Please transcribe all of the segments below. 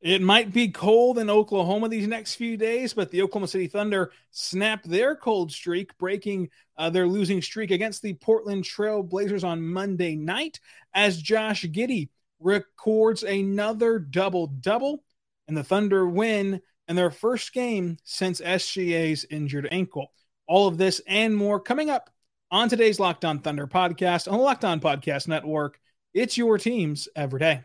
It might be cold in Oklahoma these next few days, but the Oklahoma City Thunder snapped their cold streak, breaking uh, their losing streak against the Portland Trail Blazers on Monday night as Josh Giddey records another double double, and the Thunder win in their first game since SGA's injured ankle. All of this and more coming up on today's Locked On Thunder podcast on the Locked On Podcast Network. It's your teams every day.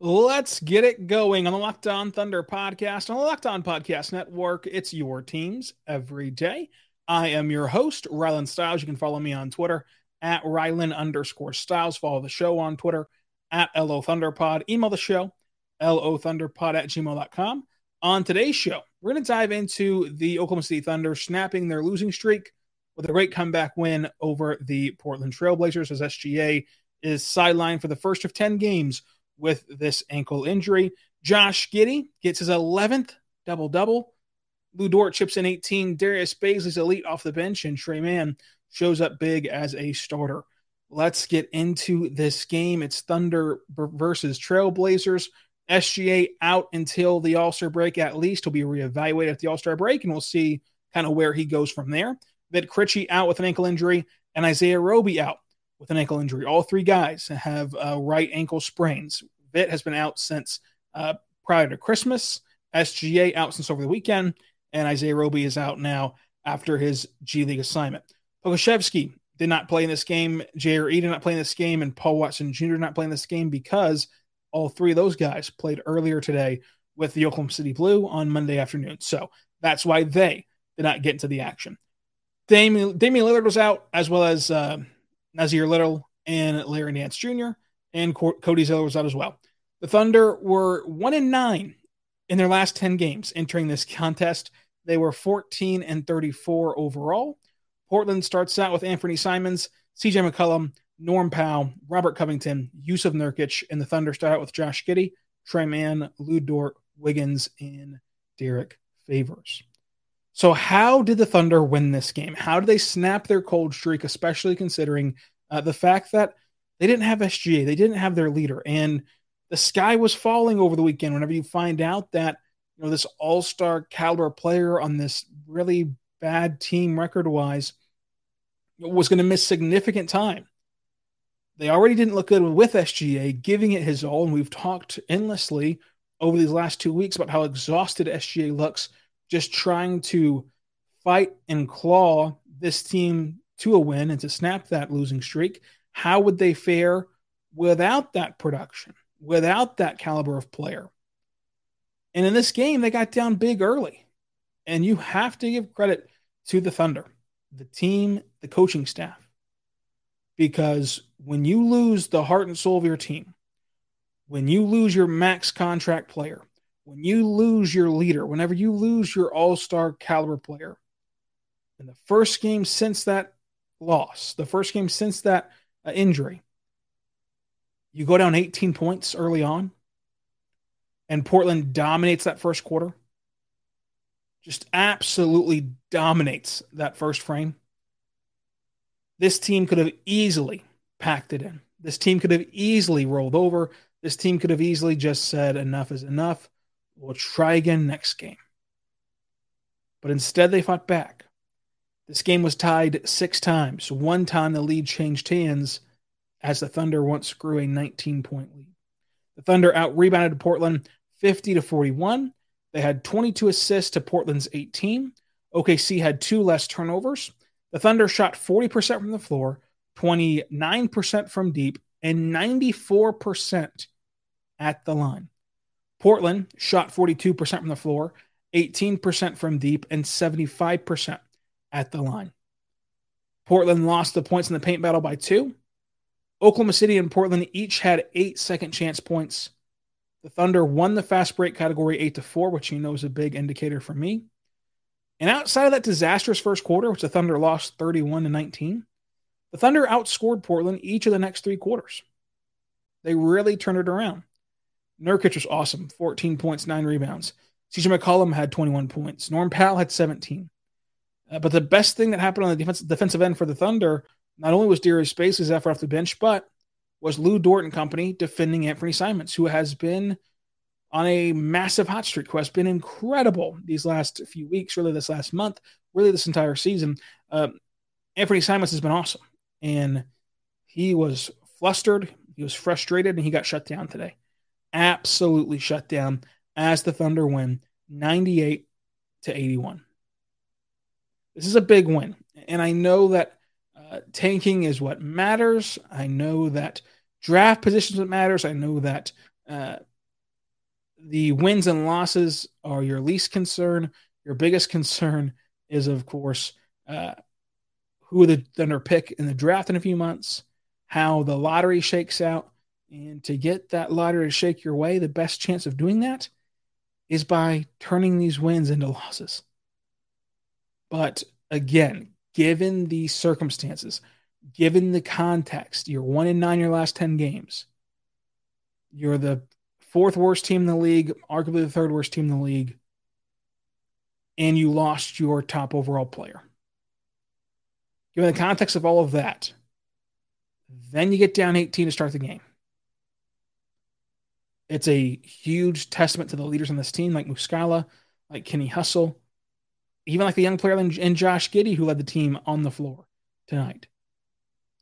Let's get it going on the Locked On Thunder podcast on the Locked On Podcast Network. It's your teams every day. I am your host, Rylan Stiles. You can follow me on Twitter at Rylan underscore Stiles. Follow the show on Twitter at LO Thunderpod. Email the show, LO Thunderpod at gmail.com. On today's show, we're going to dive into the Oklahoma City Thunder snapping their losing streak with a great comeback win over the Portland Trailblazers as SGA is sidelined for the first of 10 games with this ankle injury. Josh Giddey gets his 11th double double. Lu Dort chips in 18. Darius Bazley's elite off the bench, and Tre Mann shows up big as a starter. Let's get into this game. It's Thunder versus Trailblazers. SGA out until the All Star break, at least. He'll be reevaluated at the All Star break, and we'll see kind of where he goes from there. Vit Krejci out with an ankle injury, and Isaiah Roby out with an ankle injury. All three guys have uh, right ankle sprains. Vit has been out since uh, prior to Christmas. SGA out since over the weekend, and Isaiah Roby is out now after his G League assignment. Pokusevski did not play in this game. J.R.E. did not play in this game, and Paul Watson Jr. did not play in this game because all three of those guys played earlier today with the Oklahoma City Blue on Monday afternoon. So that's why they did not get into the action. Damian, Damian Lillard was out, as well as uh, Nassir Little and Larry Nance Jr., and Cody Zeller was out as well. The Thunder were one in nine in their last 10 games entering this contest. They were 14 and 34 overall. Portland starts out with Anthony Simons, CJ McCollum, Norm Powell, Robert Covington, Jusuf Nurkic, and the Thunder start out with Josh Giddey, Tre Mann, Lu Dort, Wiggins, and Derrick Favors. So, how did the Thunder win this game? How did they snap their cold streak, especially considering uh, the fact that they didn't have SGA, they didn't have their leader, and the sky was falling over the weekend. Whenever you find out that you know this All Star caliber player on this really bad team record wise was going to miss significant time. They already didn't look good with SGA, giving it his all. And we've talked endlessly over these last two weeks about how exhausted SGA looks just trying to fight and claw this team to a win and to snap that losing streak. How would they fare without that production, without that caliber of player? And in this game, they got down big early. And you have to give credit to the Thunder, the team, the coaching staff. Because when you lose the heart and soul of your team, when you lose your max contract player, when you lose your leader, whenever you lose your all star caliber player, in the first game since that loss, the first game since that uh, injury, you go down 18 points early on, and Portland dominates that first quarter. just absolutely dominates that first frame. This team could have easily packed it in. This team could have easily rolled over. This team could have easily just said, enough is enough. We'll try again next game. But instead, they fought back. This game was tied six times. One time the lead changed hands as the Thunder once grew a 19 point lead. The Thunder out rebounded Portland 50 to 41. They had 22 assists to Portland's 18. OKC had two less turnovers. The Thunder shot 40% from the floor, 29% from deep, and 94% at the line. Portland shot 42% from the floor, 18% from deep, and 75% at the line. Portland lost the points in the paint battle by two. Oklahoma City and Portland each had eight second chance points. The Thunder won the fast break category eight to four, which you know is a big indicator for me. And outside of that disastrous first quarter, which the Thunder lost 31 to 19, the Thunder outscored Portland each of the next three quarters. They really turned it around. Nurkic was awesome 14 points, nine rebounds. CJ McCollum had 21 points. Norm Powell had 17. Uh, but the best thing that happened on the defense, defensive end for the Thunder not only was Darius Bazley's effort off the bench, but was Lu Dort and company defending Anthony Simons, who has been on a massive hot streak, who has been incredible these last few weeks, really this last month, really this entire season. Uh, Anthony Simons has been awesome. And he was flustered, he was frustrated, and he got shut down today. Absolutely shut down as the Thunder win 98 to 81. This is a big win. And I know that uh, tanking is what matters. I know that draft positions what matters. I know that uh, the wins and losses are your least concern. Your biggest concern is, of course, uh, who the Thunder pick in the draft in a few months, how the lottery shakes out. And to get that lottery to shake your way, the best chance of doing that is by turning these wins into losses. But again, given the circumstances, given the context, you're one in nine your last 10 games. You're the fourth worst team in the league, arguably the third worst team in the league, and you lost your top overall player. Given the context of all of that, then you get down 18 to start the game. It's a huge testament to the leaders on this team, like Muscala, like Kenny Hustle, even like the young player in Josh Giddey, who led the team on the floor tonight.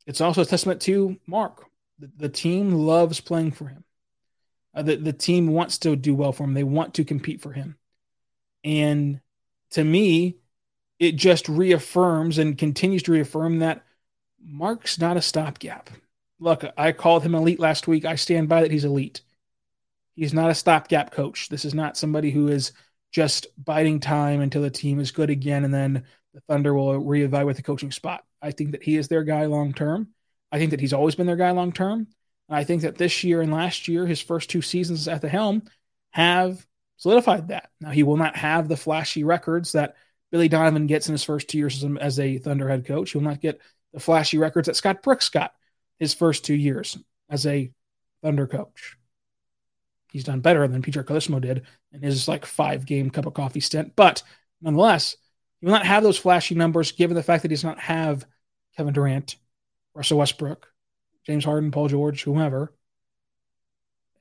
It's also a testament to Mark. The, the team loves playing for him. Uh, the, the team wants to do well for him. They want to compete for him. And to me, it just reaffirms and continues to reaffirm that Mark's not a stopgap. Look, I called him elite last week. I stand by that he's elite. He's not a stopgap coach. This is not somebody who is just biding time until the team is good again, and then the Thunder will reevaluate the coaching spot. I think that he is their guy long term. I think that he's always been their guy long term. And I think that this year and last year, his first two seasons at the helm, have solidified that. Now he will not have the flashy records that Billy Donovan gets in his first two years as a, Thunder head coach. He will not get the flashy records that Scott Brooks got his first two years as a Thunder coach he's done better than Peter Carlesimo did in his like five game cup of coffee stint. But nonetheless, he will not have those flashy numbers given the fact that he does not have Kevin Durant, Russell Westbrook, James Harden, Paul George, whomever.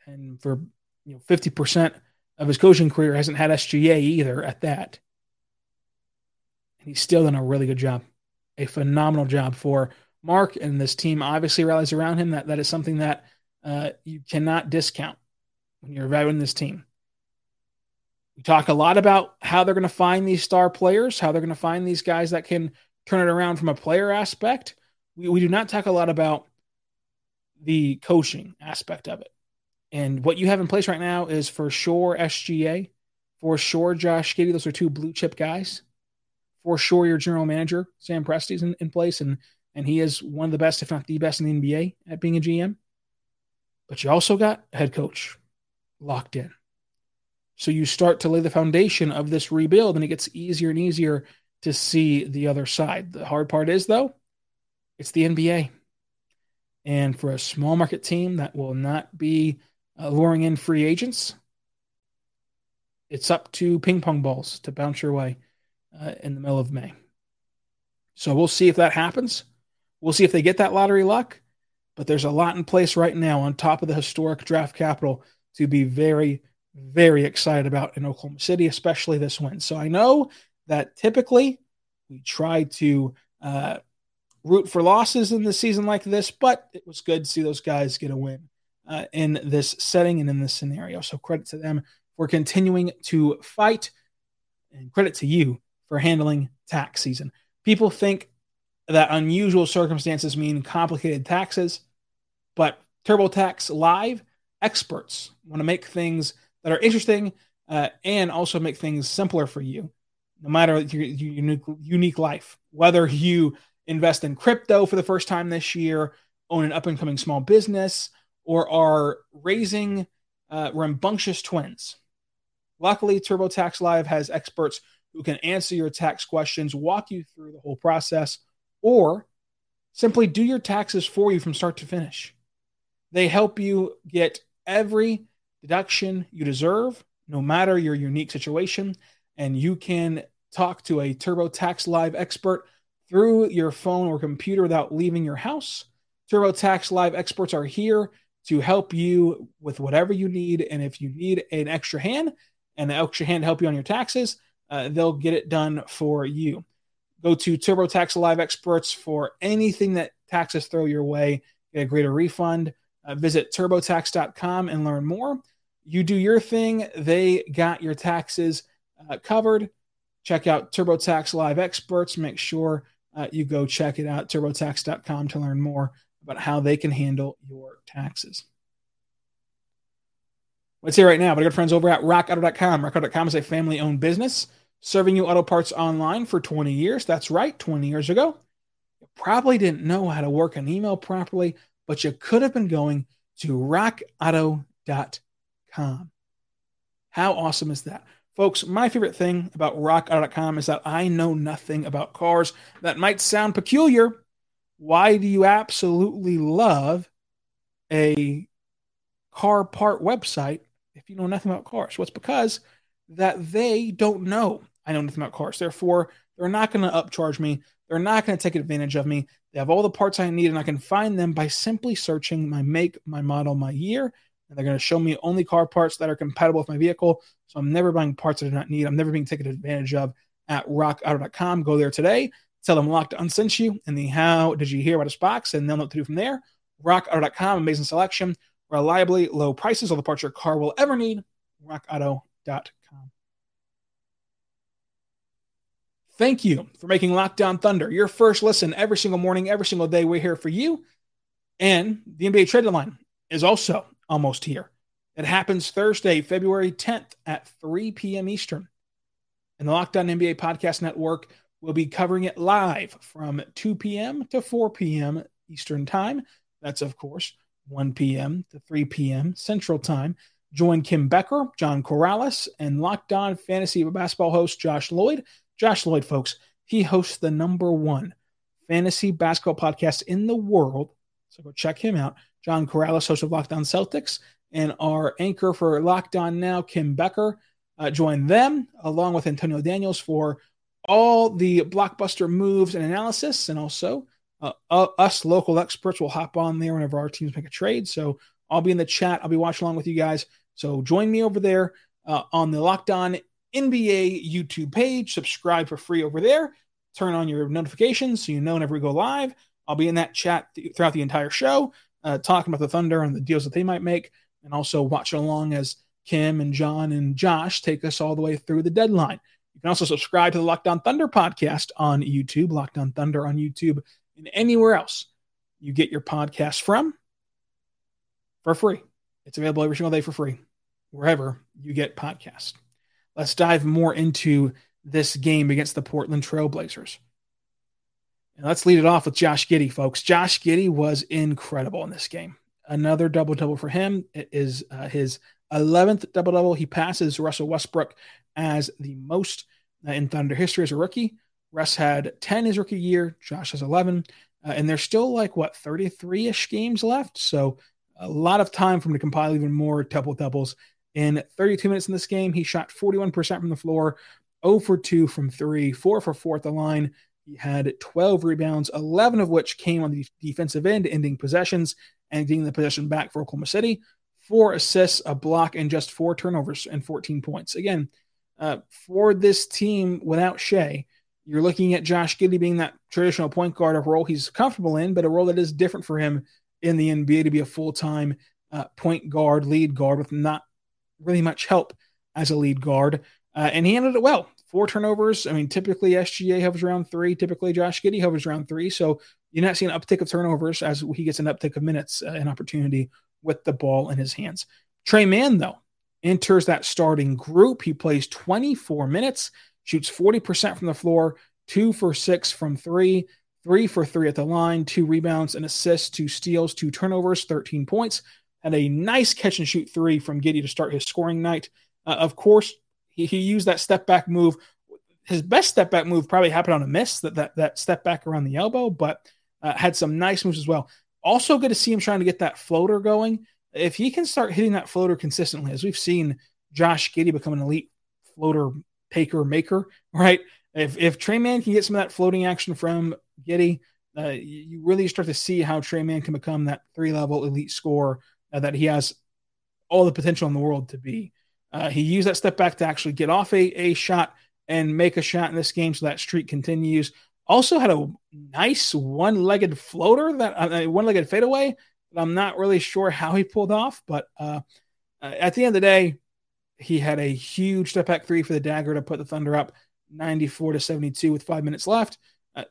And for you know, 50% of his coaching career hasn't had SGA either at that. And he's still done a really good job. A phenomenal job for Mark and this team obviously rallies around him. That that is something that uh, you cannot discount when you're evaluating this team. We talk a lot about how they're going to find these star players, how they're going to find these guys that can turn it around from a player aspect. We, we do not talk a lot about the coaching aspect of it. And what you have in place right now is for sure SGA, for sure Josh Giddey. Those are two blue chip guys. For sure your general manager, Sam Presti's in, in place, and and he is one of the best, if not the best in the NBA at being a GM. But you also got head coach locked in. So you start to lay the foundation of this rebuild, and it gets easier and easier to see the other side. The hard part is, though, it's the NBA. And for a small market team that will not be uh, luring in free agents, it's up to ping pong balls to bounce your way uh, in the middle of May. So we'll see if that happens. We'll see if they get that lottery luck. But there's a lot in place right now on top of the historic draft capital to be very, very excited about in Oklahoma City, especially this win. So I know that typically we try to uh, root for losses in the season like this, but it was good to see those guys get a win uh, in this setting and in this scenario. So credit to them for continuing to fight, and credit to you for handling tax season. People think that unusual circumstances mean complicated taxes, but TurboTax Live experts want to make things that are interesting uh, and also make things simpler for you, no matter your, your unique, unique life. Whether you invest in crypto for the first time this year, own an up and coming small business, or are raising uh, rambunctious twins. Luckily, TurboTax Live has experts who can answer your tax questions, walk you through the whole process, or simply do your taxes for you from start to finish. They help you get every deduction you deserve, no matter your unique situation, and you can talk to a TurboTax Live expert through your phone or computer without leaving your house. TurboTax Live experts are here to help you with whatever you need. And if you need an extra hand and an extra hand to help you on your taxes, uh, they'll get it done for you. Go to TurboTax Live experts for anything that taxes throw your way. Get a greater refund. Uh, visit turbotax.com and learn more. You do your thing, they got your taxes uh, covered. Check out TurboTax Live experts. Make sure uh, you go check it out, turbotax.com, to learn more about how they can handle your taxes. Let's hear right now, but got friends over at rockauto.com. Rockauto.com is a family owned business serving you auto parts online for 20 years. That's right, 20 years ago. You probably didn't know how to work an email properly, but you could have been going to rockauto.com. How awesome is that? Folks, my favorite thing about rockauto.com is that I know nothing about cars. That might sound peculiar. Why do you absolutely love a car part website if you know nothing about cars? Well, it's because that they don't know I know nothing about cars. Therefore, they're not going to upcharge me. They're not going to take advantage of me. They have all the parts I need, and I can find them by simply searching my make, my model, my year. And they're going to show me only car parts that are compatible with my vehicle. So I'm never buying parts that I do not need. I'm never being taken advantage of at rockauto.com. Go there today. Tell them Locked On sent you and the how did you hear about this box, and they'll know what to do from there. Rockauto.com, amazing selection, reliably low prices, all the parts your car will ever need. Rockauto.com. Thank you for making Locked On Thunder your first listen every single morning, every single day. We're here for you. And the NBA trade deadline is also almost here. It happens Thursday, February 10th at 3 p.m. Eastern. And the Locked On NBA Podcast Network will be covering it live from 2 p.m. to 4 p.m. Eastern Time. That's, of course, 1 p.m. to 3 p.m. Central Time. Join Kim Becker, John Karalis, and Locked On Fantasy Basketball host Josh Lloyd Josh Lloyd, folks, he hosts the number one fantasy basketball podcast in the world. So go check him out. John Karalis, host of Locked On Celtics, and our anchor for Locked On Now, Kim Becker, uh, join them along with Antonio Daniels for all the blockbuster moves and analysis. And also, uh, uh, us local experts will hop on there whenever our teams make a trade. So I'll be in the chat. I'll be watching along with you guys. So join me over there uh, on the Locked On NBA YouTube page. Subscribe for free over there. Turn on your notifications so you know whenever we go live. I'll be in that chat th- throughout the entire show, uh, talking about the Thunder and the deals that they might make, and also watching along as Kim and John and Josh take us all the way through the deadline. You can also subscribe to the Locked On Thunder podcast on YouTube, Locked On Thunder on YouTube, and anywhere else you get your podcast from for free. It's available every single day for free, wherever you get podcasts let's dive more into this game against the Portland Trailblazers. And let's lead it off with Josh Giddey, folks. Josh Giddey was incredible in this game. Another double double for him. It is uh, his 11th double double. He passes Russell Westbrook as the most uh, in Thunder history as a rookie. Russ had 10 his rookie year. Josh has 11. Uh, and there's still like, what, 33 ish games left? So a lot of time for him to compile even more double doubles In 32 minutes in this game, he shot 41% from the floor, 0 for 2 from 3, 4 for 4 at the line. He had 12 rebounds, 11 of which came on the defensive end, ending possessions and getting the possession back for Oklahoma City. Four assists, a block, and just four turnovers and 14 points. Again, uh, for this team without Shai, you're looking at Josh Giddey being that traditional point guard, a role he's comfortable in, but a role that is different for him in the NBA to be a full time uh, point guard, lead guard with not really much help as a lead guard. Uh, and he handled it well. Four turnovers. I mean, typically SGA hovers around three. Typically Josh Giddey hovers around three. So you're not seeing an uptick of turnovers as he gets an uptick of minutes uh, and opportunity with the ball in his hands. Tre Mann, though, enters that starting group. He plays 24 minutes, shoots 40% from the floor, two for six from three, three for three at the line, two rebounds, an assist, two steals, two turnovers, 13 points. Had a nice catch and shoot three from Giddey to start his scoring night. Uh, of course, he, he used that step back move. His best step back move probably happened on a miss, that that, that step back around the elbow, but uh, had some nice moves as well. Also, good to see him trying to get that floater going if he can start hitting that floater consistently, as we've seen Josh Giddey become an elite floater taker maker, right? If if Tre Mann can get some of that floating action from Giddey, uh, you really start to see how Tre Mann can become that three level elite scorer uh, that he has all the potential in the world to be. Uh, he used that step back to actually get off a, a shot and make a shot in this game, so that streak continues. Also had a nice one-legged floater that uh, one-legged fadeaway I'm not really sure how he pulled off, but uh, uh, at the end of the day, he had a huge step back three for the dagger to put the Thunder up 94 to 72 with five minutes left. Uh,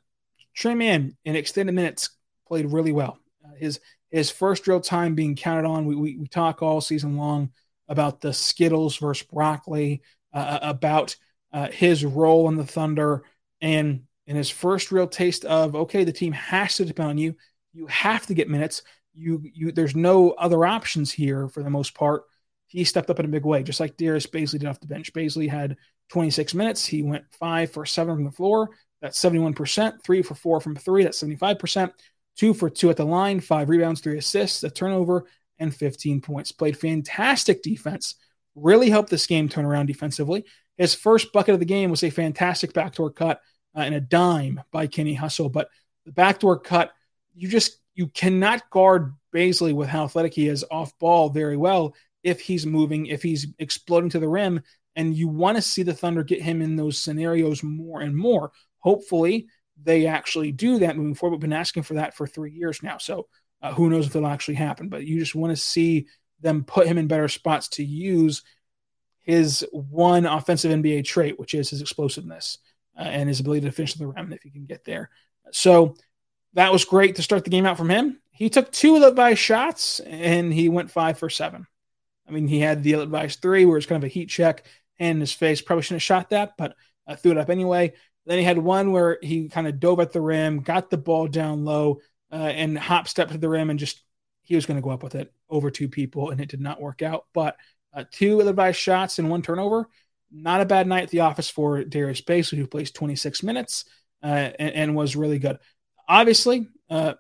Tre Mann in extended minutes played really well. Uh, his his first real time being counted on. We, we, we talk all season long about the Skittles versus broccoli, uh, uh about uh, his role in the Thunder, and in his first real taste of okay, the team has to depend on you. You have to get minutes you you there's no other options here for the most part. He stepped up in a big way, just like Darius Bazley did off the bench. Bazley had 26 minutes. He went five for seven from the floor. That's 71%. Three for four from three. That's 75%. Two for two at the line. Five rebounds, three assists, a turnover, and 15 points. Played fantastic defense. Really helped this game turn around defensively. His first bucket of the game was a fantastic backdoor cut uh, and a dime by Kenny Hustle. But the backdoor cut, you just you cannot guard Bazley with how athletic he is off ball very well if he's moving, if he's exploding to the rim. And you want to see the Thunder get him in those scenarios more and more. Hopefully, they actually do that moving forward. We've been asking for that for three years now. So uh, who knows if it'll actually happen. But you just want to see them put him in better spots to use his one offensive NBA trait, which is his explosiveness uh, and his ability to finish the rim if he can get there. So that was great to start the game out from him. He took two of the advised shots and he went five for seven. I mean, he had the advice three where it's kind of a heat check and his face. Probably shouldn't have shot that, but I threw it up anyway. Then he had one where he kind of dove at the rim, got the ball down low, uh, and hop stepped to the rim and just he was going to go up with it over two people, and it did not work out. But uh, two ill advised shots and one turnover. Not a bad night at the office for Darius Bazley, who plays 26 minutes uh, and, and was really good obviously, uh,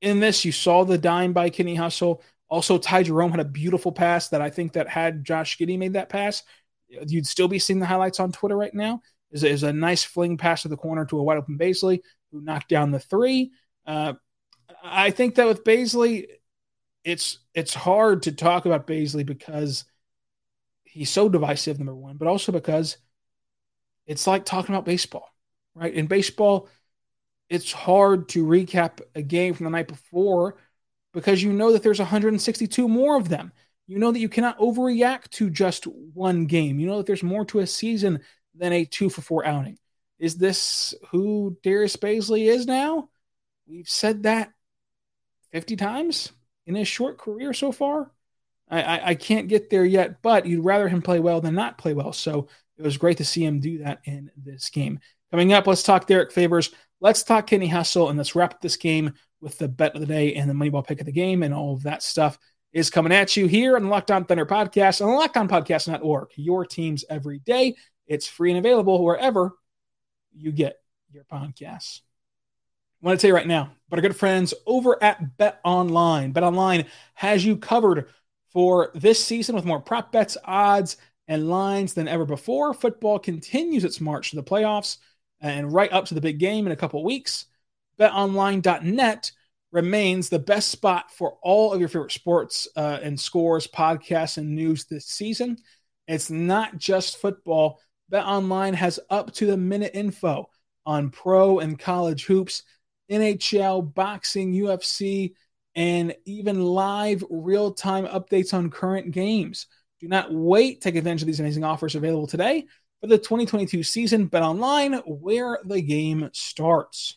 in this, you saw the dime by Kenny Hustle. Also, Ty Jerome had a beautiful pass that I think that had Josh Giddey made that pass, you'd still be seeing the highlights on Twitter right now. Is is a nice fling pass to the corner to a wide open Bazley who knocked down the three. Uh, I think that with Bazley, it's it's hard to talk about Bazley because he's so divisive, number one, but also because it's like talking about baseball, right? In baseball, it's hard to recap a game from the night before because you know that there's 162 more of them. You know that you cannot overreact to just one game. You know that there's more to a season than a two for four outing. Is this who Darius Bazley is now? We've said that 50 times in his short career so far. I, I, I can't get there yet, but you'd rather him play well than not play well. So it was great to see him do that in this game. Coming up, let's talk Derrick Favors. Let's talk Kenny Hustle and let's wrap this game with the bet of the day and the Moneyball pick of the game and all of that stuff is coming at you here on the Locked On Thunder podcast on the Locked On Podcast Your teams every day. It's free and available wherever you get your podcasts. I want to tell you right now, but our good friends over at Bet Online. Bet Online has you covered For this season, with more prop bets, odds, and lines than ever before, football continues its march to the playoffs and right up to the big game in a couple weeks. BetOnline.net remains the best spot for all of your favorite sports uh, and scores, podcasts, and news this season. It's not just football. BetOnline has up to the minute info on pro and college hoops, NHL, boxing, UFC, and even live real time updates on current games. Do not wait. Take advantage of these amazing offers available today for the 2022 season. Bet online where the game starts.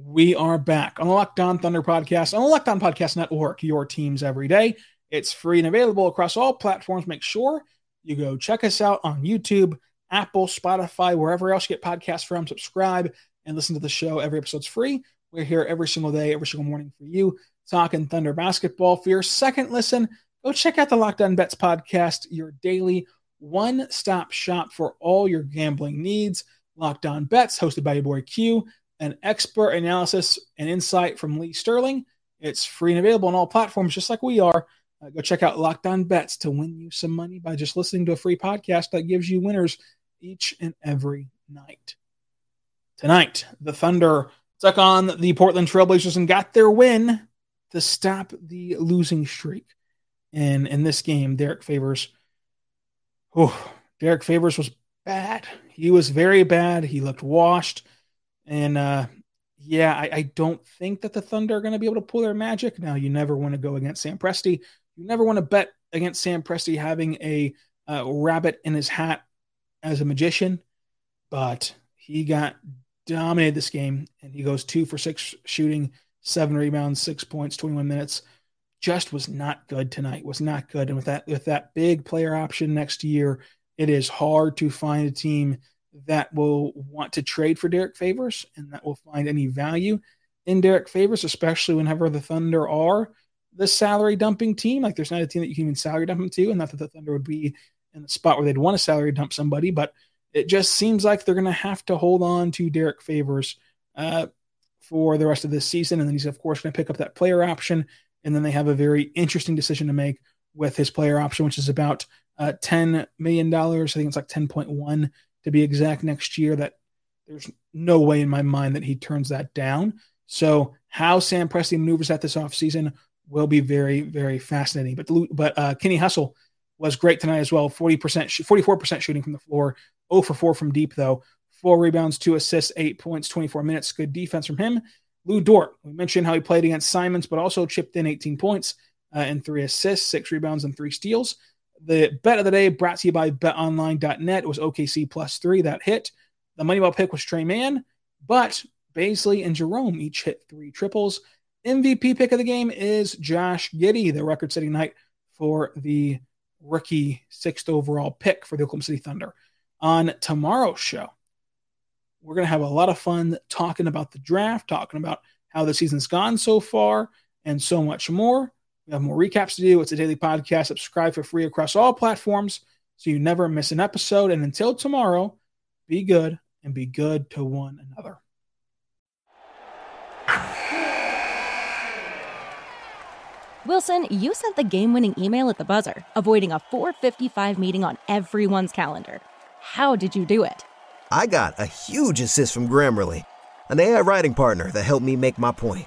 We are back on the Locked On Thunder podcast on the Locked On Podcast Network, your teams every day. It's free and available across all platforms. Make sure you go check us out on YouTube, Apple, Spotify, wherever else you get podcasts from. Subscribe and listen to the show. Every episode's free. We're here every single day, every single morning for you, talking Thunder basketball. For your second listen, go check out the Locked On Bets podcast, your daily one stop shop for all your gambling needs. Locked On Bets, hosted by your boy Q an expert analysis and insight from Lee Sterling. It's free and available on all platforms, just like we are. Uh, go check out Locked On Bets to win you some money by just listening to a free podcast that gives you winners each and every night. Tonight, the Thunder took on the Portland Trailblazers and got their win to stop the losing streak. And in this game, Derrick Favors, oh, Derrick Favors was bad. He was very bad. He looked washed. And uh, yeah, I, I, don't think that the Thunder are going to be able to pull their magic. Now, you never want to go against Sam Presti. You never want to bet against Sam Presti having a uh, rabbit in his hat as a magician. But he got dominated this game, and he goes two for six shooting, seven rebounds, six points, 21 minutes. Just was not good tonight. Was not good. And with that, with that big player option next year, it is hard to find a team that will want to trade for Derrick Favors and that will find any value in Derrick Favors, especially whenever the Thunder are the salary dumping team. Like there's not a team that you can even salary dump them to, and not that the Thunder would be in the spot where they'd want to salary dump somebody, but it just seems like they're going to have to hold on to Derrick Favors uh, for the rest of this season, and then he's of course going to pick up that player option, and then they have a very interesting decision to make with his player option, which is about uh, ten million dollars. I think it's like ten point one to be exact next year that there's no way in my mind that he turns that down. So how Sam Presti maneuvers at this offseason will be very, very fascinating. But the, but uh, Kenny Hustle was great tonight as well. 40%, 44% shooting from the floor, 0 for 4 from deep, though. Four rebounds, two assists, eight points, 24 minutes. Good defense from him. Lu Dort, we mentioned how he played against Simons, but also chipped in 18 points uh, and three assists, six rebounds, and three steals. The bet of the day brought to you by betonline.net was OKC plus three. That hit. The Moneyball pick was Tre Mann, but Bazley and Jerome each hit three triples. MVP pick of the game is Josh Giddey, the record setting night for the rookie sixth overall pick for the Oklahoma City Thunder. On tomorrow's show, we're going to have a lot of fun talking about the draft, talking about how the season's gone so far, and so much more. We have more recaps to do. It's a daily podcast. Subscribe for free across all platforms so you never miss an episode. And until tomorrow, be good and be good to one another. Wilson, you sent the game winning email at the buzzer, avoiding a 455 meeting on everyone's calendar. How did you do it? I got a huge assist from Grammarly, an AI writing partner that helped me make my point.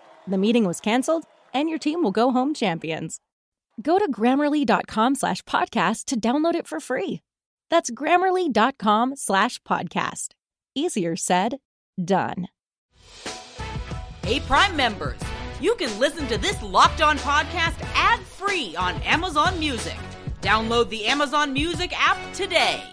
The meeting was canceled, and your team will go home champions. Go to grammarly.com slash podcast to download it for free. That's grammarly.com slash podcast. Easier said, done. Hey, Prime members, you can listen to this Locked On podcast ad free on Amazon Music. Download the Amazon Music app today.